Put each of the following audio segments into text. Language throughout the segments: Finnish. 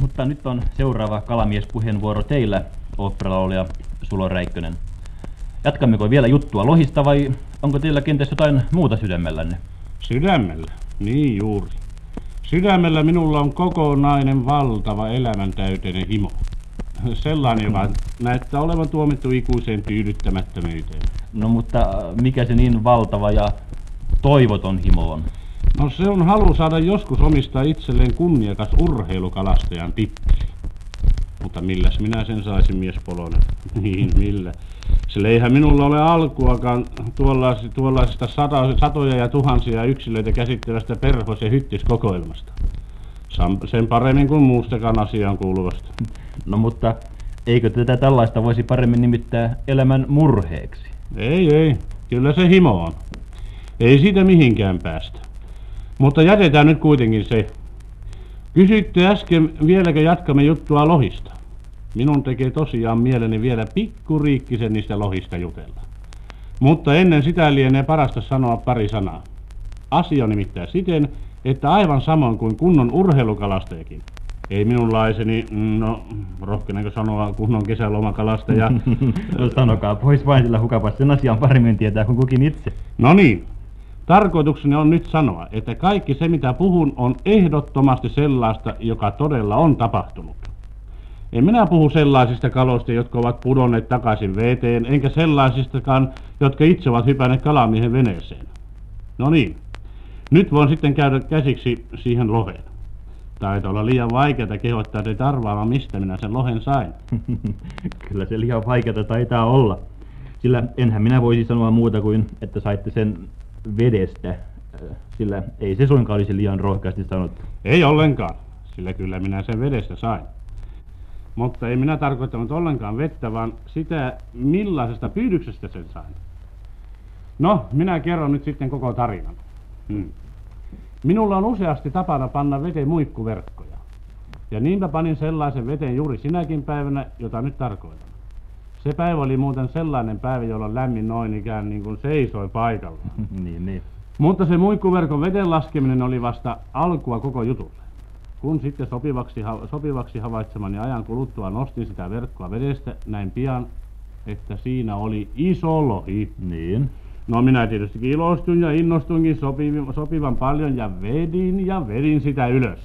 Mutta nyt on seuraava kalamiespuheenvuoro teillä, oopperalaulija Sulo Räikkönen. Jatkammeko vielä juttua lohista vai onko teillä kenties jotain muuta sydämellänne? Sydämellä? Niin juuri. Sydämellä minulla on kokonainen valtava elämäntäyteinen himo. Sellainen, joka näyttää olevan tuomittu ikuiseen tyydyttämättömyyteen. No mutta mikä se niin valtava ja toivoton himo on? No se on halu saada joskus omistaa itselleen kunniakas urheilukalastajan titteli. Mutta milläs minä sen saisin miespolonen? niin, millä? Sillä eihän minulla ole alkuakaan tuollaisista, tuollaisista sata, satoja ja tuhansia yksilöitä käsittävästä perhos- ja hyttiskokoelmasta. Sen paremmin kuin muustakaan asiaan kuuluvasta. No mutta eikö tätä tällaista voisi paremmin nimittää elämän murheeksi? Ei, ei. Kyllä se himo on. Ei siitä mihinkään päästä. Mutta jätetään nyt kuitenkin se. Kysytte äsken, vieläkö jatkamme juttua lohista. Minun tekee tosiaan mieleni vielä pikkuriikkisen niistä lohista jutella. Mutta ennen sitä lienee parasta sanoa pari sanaa. Asia on nimittäin siten, että aivan samoin kuin kunnon urheilukalastajakin, ei minunlaiseni, no rohkenenko sanoa kunnon kesälomakalastaja. no sanokaa pois vain, sillä hukapas sen asian paremmin tietää kuin kukin itse. No niin, tarkoitukseni on nyt sanoa, että kaikki se mitä puhun on ehdottomasti sellaista, joka todella on tapahtunut. En minä puhu sellaisista kaloista, jotka ovat pudonneet takaisin veteen, enkä sellaisistakaan, jotka itse ovat hypänneet kalamiehen veneeseen. No niin, nyt voin sitten käydä käsiksi siihen loheen. Taitaa olla liian vaikeaa kehottaa teitä arvaamaan, mistä minä sen lohen sain. Kyllä se liian vaikeaa taitaa olla. Sillä enhän minä voisi sanoa muuta kuin, että saitte sen vedestä. Sillä ei se suinkaan olisi liian rohkeasti sanottu. Ei ollenkaan, sillä kyllä minä sen vedestä sain. Mutta ei minä tarkoittanut ollenkaan vettä, vaan sitä, millaisesta pyydyksestä sen sain. No, minä kerron nyt sitten koko tarinan. Hmm. Minulla on useasti tapana panna veteen muikkuverkkoja. Ja niinpä panin sellaisen veteen juuri sinäkin päivänä, jota nyt tarkoitan. Se päivä oli muuten sellainen päivä, jolloin lämmin noin ikään niin kuin seisoi paikalla. niin, niin. Mutta se muikkuverkon veden laskeminen oli vasta alkua koko jutulle. Kun sitten sopivaksi, sopivaksi havaitsemani ajan kuluttua nostin sitä verkkoa vedestä näin pian, että siinä oli iso lohi. Niin. No minä tietysti ilostun ja innostunkin sopivan, sopivan paljon ja vedin ja vedin sitä ylös.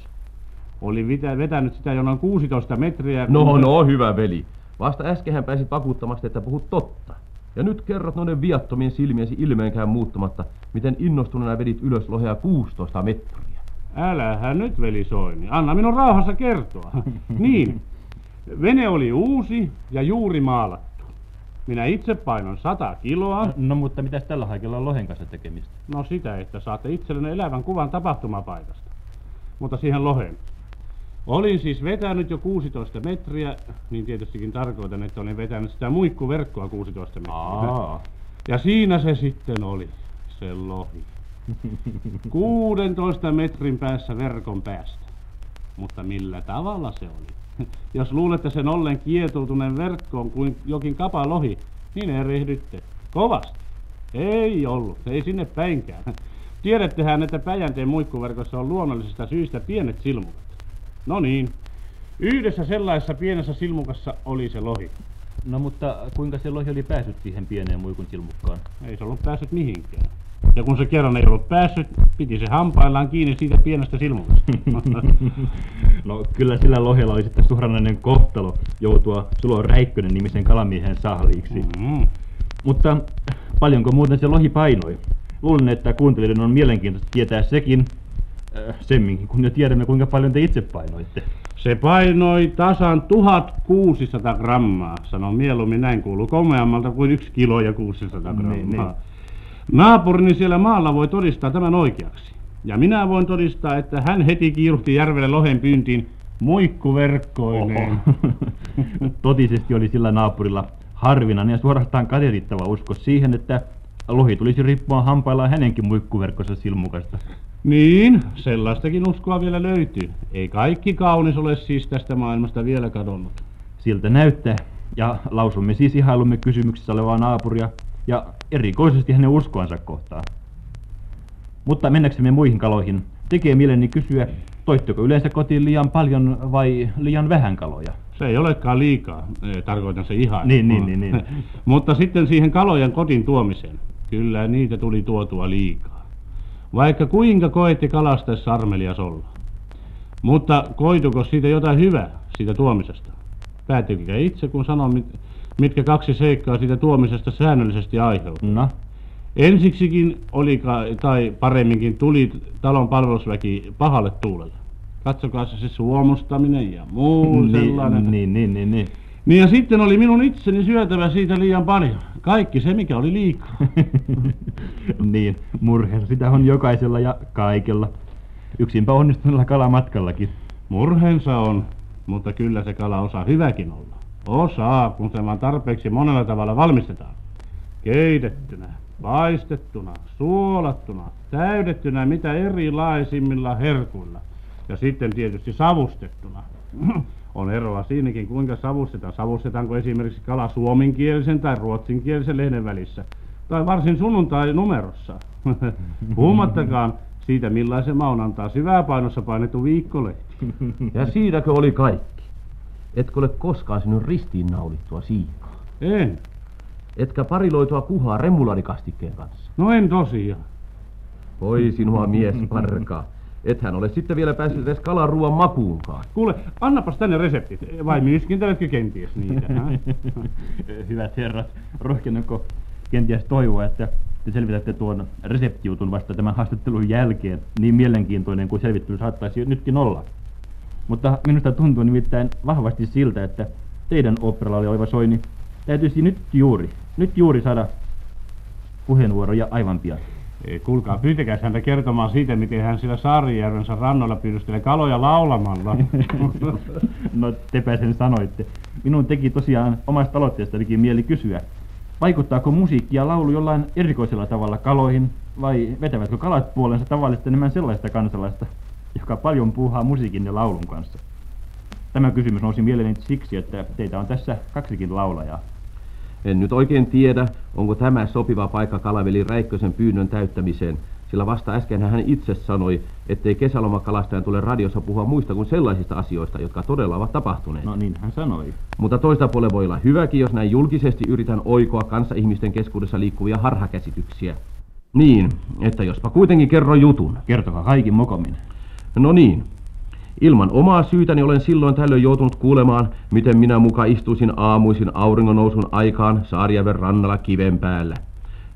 Oli vetänyt sitä jo noin 16 metriä. No, no, hyvä veli. Vasta äskehän pääsit vakuuttamasta, että puhut totta. Ja nyt kerrot noiden viattomien silmiesi ilmeenkään muuttumatta, miten innostuneena vedit ylös lohea 16 metriä. Älähän nyt, veli Soini. Anna minun rauhassa kertoa. niin, vene oli uusi ja juuri maalattu. Minä itse painon sata kiloa. No, no mutta mitä tällä haikella on lohen kanssa tekemistä? No sitä, että saatte itsellenne elävän kuvan tapahtumapaikasta. Mutta siihen lohen. Olin siis vetänyt jo 16 metriä, niin tietystikin tarkoitan, että olin vetänyt sitä muikkuverkkoa 16 metriä. Aa. Ja siinä se sitten oli, se lohi. 16 metrin päässä verkon päästä. Mutta millä tavalla se oli? Jos luulette sen ollen kietoutuneen verkkoon kuin jokin kapalohi, niin erehdytte. Kovasti. Ei ollut, ei sinne päinkään. Tiedättehän, että Päjänteen muikkuverkossa on luonnollisista syistä pienet silmukat. No niin, yhdessä sellaisessa pienessä silmukassa oli se lohi. No mutta kuinka se lohi oli päässyt siihen pieneen muikun silmukkaan? Ei se ollut päässyt mihinkään. Ja kun se kerran ei ollut päässyt, piti se hampaillaan kiinni siitä pienestä silmukasta. no kyllä sillä lohella oli sitten suhrannainen kohtalo joutua Sulo Räikkönen nimisen kalamiehen sahliiksi. Mm-hmm. Mutta paljonko muuten se lohi painoi? Luulen, että kuuntelijoiden on mielenkiintoista tietää sekin, semminkin, kun jo tiedämme kuinka paljon te itse painoitte. Se painoi tasan 1600 grammaa. Sanon mieluummin näin kuuluu komeammalta kuin yksi kilo ja 600 grammaa. Niin, niin. Naapurini siellä maalla voi todistaa tämän oikeaksi. Ja minä voin todistaa, että hän heti kiiruhti järvelle lohen pyyntiin muikkuverkkoineen. Totisesti oli sillä naapurilla harvinainen ja suorastaan katerittava usko siihen, että lohi tulisi riippua hampaillaan hänenkin muikkuverkkossa silmukasta. Niin, sellaistakin uskoa vielä löytyy. Ei kaikki kaunis ole siis tästä maailmasta vielä kadonnut. Siltä näyttää. Ja lausumme siis ihailumme kysymyksessä olevaa naapuria ja erikoisesti hänen uskoansa kohtaan. Mutta mennäksemme muihin kaloihin, tekee mieleni kysyä, toitteko yleensä kotiin liian paljon vai liian vähän kaloja? Se ei olekaan liikaa, tarkoitan se ihan. Niin, niin, niin, niin. Mutta sitten siihen kalojen kotiin tuomiseen. Kyllä niitä tuli tuotua liikaa. Vaikka kuinka koetti kalastaessa armelias olla. Mutta koituko siitä jotain hyvää, siitä tuomisesta? Päätykää itse, kun sanon, mit- mitkä kaksi seikkaa siitä tuomisesta säännöllisesti aiheutuu. No, Ensiksikin oli, tai paremminkin tuli talon palvelusväki pahalle tuulelle. Katsokaa se, suomustaminen ja muu sellainen. niin, niin, niin, niin, niin. Ja sitten oli minun itseni syötävä siitä liian paljon. Kaikki se, mikä oli liikaa. niin, murheensa sitä on jokaisella ja kaikella. Yksinpä onnistuneella kalamatkallakin. Murheensa on, mutta kyllä se kala osaa hyväkin olla. Osaa, kun se vaan tarpeeksi monella tavalla valmistetaan. Keitettynä, paistettuna, suolattuna, täydettynä mitä erilaisimmilla herkuilla. Ja sitten tietysti savustettuna. On eroa siinäkin, kuinka savustetaan. Savustetaanko esimerkiksi kala suomenkielisen tai ruotsinkielisen lehden välissä. Tai varsin sunnuntai-numerossa. Puhumattakaan siitä, millaisen maun antaa syväpainossa painettu viikkolehti. Ja siinäkö oli kaikki? Etkö ole koskaan sinun ristiin naulittua siikaa? En. Etkä pariloitua kuhaa remuladikastikkeen kanssa? No en tosiaan. Voi sinua mies parkaa. Ethän ole sitten vielä päässyt edes kalaruuan makuunkaan. Kuule, annapas tänne reseptit. Vai myyskintävätkö kenties niitä? Hyvät herrat, rohkenenko kenties toivoa, että te selvitätte tuon reseptijutun vasta tämän haastattelun jälkeen, niin mielenkiintoinen kuin selvittely saattaisi nytkin olla. Mutta minusta tuntuu nimittäin vahvasti siltä, että teidän oopperalla oleva Soini täytyisi nyt juuri, nyt juuri saada puheenvuoroja aivan pian. Kuulkaa, pyytäkää häntä kertomaan siitä, miten hän sillä Saarijärvensä rannoilla pyydystelee kaloja laulamalla. No tepä sen sanoitte. Minun teki tosiaan omasta aloitteestanikin mieli kysyä, vaikuttaako musiikki ja laulu jollain erikoisella tavalla kaloihin, vai vetävätkö kalat puolensa tavallista enemmän sellaista kansalaista, joka paljon puuhaa musiikin ja laulun kanssa? Tämä kysymys nousi mieleeni siksi, että teitä on tässä kaksikin laulajaa. En nyt oikein tiedä, onko tämä sopiva paikka Kalaveli Räikkösen pyynnön täyttämiseen, sillä vasta äsken hän itse sanoi, ettei kesälomakalastajan tule radiossa puhua muista kuin sellaisista asioista, jotka todella ovat tapahtuneet. No niin hän sanoi. Mutta toista puolella voi olla hyväkin, jos näin julkisesti yritän oikoa kanssa ihmisten keskuudessa liikkuvia harhakäsityksiä. Niin, että jospa kuitenkin kerro jutun. Kertokaa kaikin mokomin. No niin. Ilman omaa syytäni olen silloin tällöin joutunut kuulemaan, miten minä muka istuisin aamuisin auringonnousun aikaan Saarijärven rannalla kiven päällä.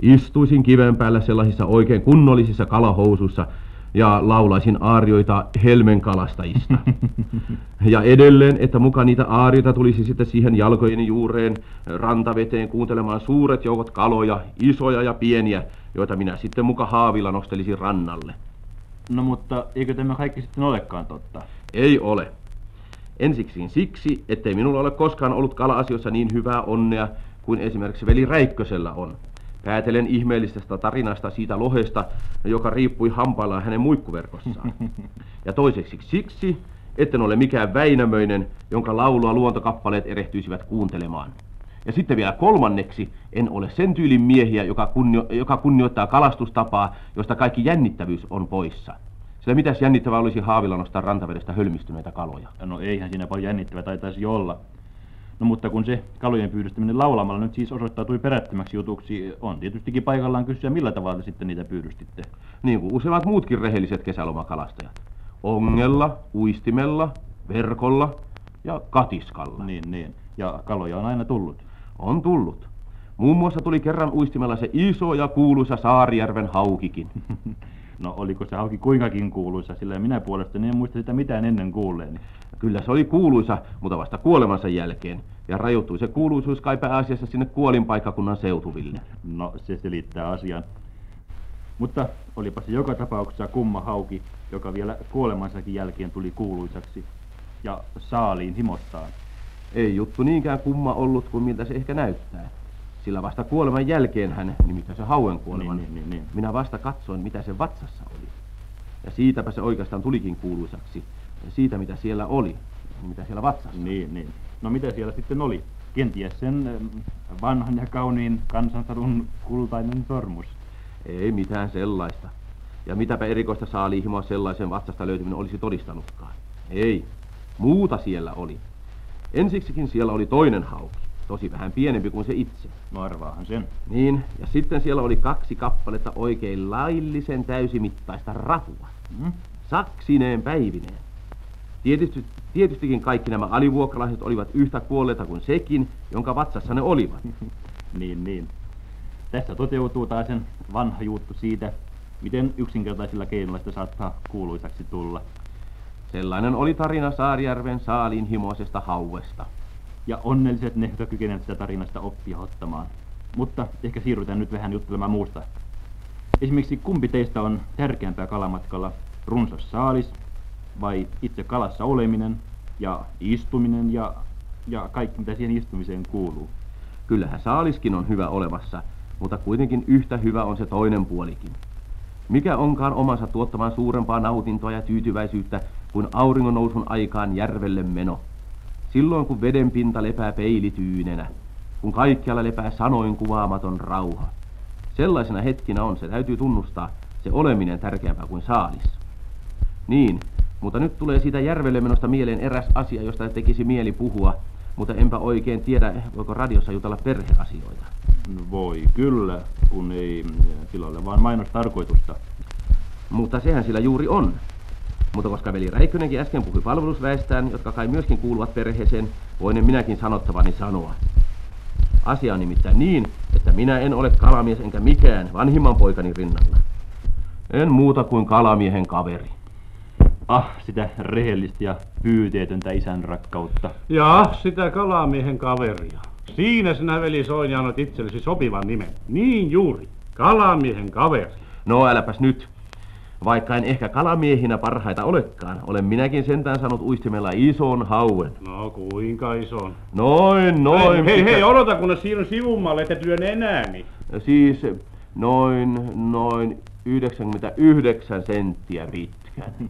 Istuisin kiven päällä sellaisissa oikein kunnollisissa kalahousuissa ja laulaisin aarioita helmen kalastajista. Ja edelleen, että muka niitä aarioita tulisi sitten siihen jalkojeni juureen rantaveteen kuuntelemaan suuret joukot kaloja, isoja ja pieniä, joita minä sitten muka haavilla nostelisin rannalle. No mutta eikö tämä kaikki sitten olekaan totta? Ei ole. Ensiksi siksi, ettei minulla ole koskaan ollut kala-asioissa niin hyvää onnea kuin esimerkiksi veli Räikkösellä on. Päätelen ihmeellisestä tarinasta siitä lohesta, joka riippui hampaillaan hänen muikkuverkossaan. Ja toiseksi siksi, etten ole mikään Väinämöinen, jonka laulua luontokappaleet erehtyisivät kuuntelemaan. Ja sitten vielä kolmanneksi, en ole sen tyylin miehiä, joka, kunnio, joka kunnioittaa kalastustapaa, josta kaikki jännittävyys on poissa. Sillä mitäs jännittävää olisi haavilla nostaa rantavedestä hölmistyneitä kaloja? No eihän siinä paljon jännittävää taitaisi olla. No mutta kun se kalojen pyydystäminen laulamalla nyt siis osoittautui perättömäksi jutuksi, on tietystikin paikallaan kysyä, millä tavalla te sitten niitä pyydystitte. Niin kuin useimmat muutkin rehelliset kesälomakalastajat. Ongella, uistimella, verkolla ja katiskalla. Niin, niin. Ja kaloja on aina tullut. On tullut. Muun muassa tuli kerran uistimella se iso ja kuuluisa Saarijärven haukikin. No oliko se hauki kuinkakin kuuluisa, sillä minä puolestani en muista sitä mitään ennen kuulleeni. Kyllä se oli kuuluisa, mutta vasta kuolemansa jälkeen. Ja rajoittui se kuuluisuus kai pääasiassa sinne kuolinpaikkakunnan seutuville. No se selittää asian. Mutta olipa se joka tapauksessa kumma hauki, joka vielä kuolemansakin jälkeen tuli kuuluisaksi. Ja saaliin himostaan. Ei juttu niinkään kumma ollut kuin miltä se ehkä näyttää. Sillä vasta kuoleman jälkeen hän, nimittäin se hauen kuoleman, Niin, niin, niin, niin. minä vasta katsoin, mitä se vatsassa oli. Ja siitäpä se oikeastaan tulikin kuuluisaksi. Siitä, mitä siellä oli, mitä siellä vatsassa. Niin, niin. No mitä siellä sitten oli? Kenties sen ähm, vanhan ja kauniin kansansadun kultainen sormus. Ei mitään sellaista. Ja mitäpä erikoista saalihimoa sellaisen vatsasta löytyminen olisi todistanutkaan. Ei, muuta siellä oli. Ensiksikin siellä oli toinen hauki, tosi vähän pienempi kuin se itse. No arvaahan sen. Niin, ja sitten siellä oli kaksi kappaletta oikein laillisen täysimittaista rapua. Mm? Saksineen päivineen. Tietysti, tietystikin kaikki nämä alivuokralaiset olivat yhtä kuolleita kuin sekin, jonka vatsassa ne olivat. Niin, niin. Tässä toteutuu taas sen vanha juttu siitä, miten yksinkertaisilla keinoilla sitä saattaa kuuluisaksi tulla. Sellainen oli tarina Saarijärven saalin himoisesta hauesta. Ja onnelliset ne, jotka kykenevät sitä tarinasta oppia ottamaan. Mutta ehkä siirrytään nyt vähän juttelemaan muusta. Esimerkiksi kumpi teistä on tärkeämpää kalamatkalla, runsas saalis vai itse kalassa oleminen ja istuminen ja, ja kaikki mitä siihen istumiseen kuuluu? Kyllähän saaliskin on hyvä olemassa, mutta kuitenkin yhtä hyvä on se toinen puolikin. Mikä onkaan omansa tuottamaan suurempaa nautintoa ja tyytyväisyyttä kuin auringon nousun aikaan järvelle meno. Silloin kun veden pinta lepää peilityynenä, kun kaikkialla lepää sanoin kuvaamaton rauha. Sellaisena hetkinä on, se täytyy tunnustaa, se oleminen tärkeämpää kuin saalis. Niin, mutta nyt tulee siitä järvelle menosta mieleen eräs asia, josta tekisi mieli puhua, mutta enpä oikein tiedä, voiko radiossa jutella perheasioita. Voi kyllä, kun ei sillä ole vaan mainostarkoitusta. Mutta sehän sillä juuri on. Mutta koska veli Räikkönenkin äsken puhui palvelusväestään, jotka kai myöskin kuuluvat perheeseen, voinen minäkin sanottavani sanoa. Asia on nimittäin niin, että minä en ole kalamies enkä mikään vanhimman poikani rinnalla. En muuta kuin kalamiehen kaveri. Ah, sitä rehellistä ja pyyteetöntä isän rakkautta. Ja sitä kalamiehen kaveria. Siinä sinä veli Soini annat itsellesi sopivan nimen. Niin juuri. Kalamiehen kaveri. No äläpäs nyt. Vaikka en ehkä kalamiehinä parhaita olekaan, olen minäkin sentään saanut uistimella ison hauen. No kuinka ison? Noin, noin. hei, hei, hei, odota kunnes siirryn sivummalle, että työn enääni. Siis noin, noin 99 senttiä pitkän.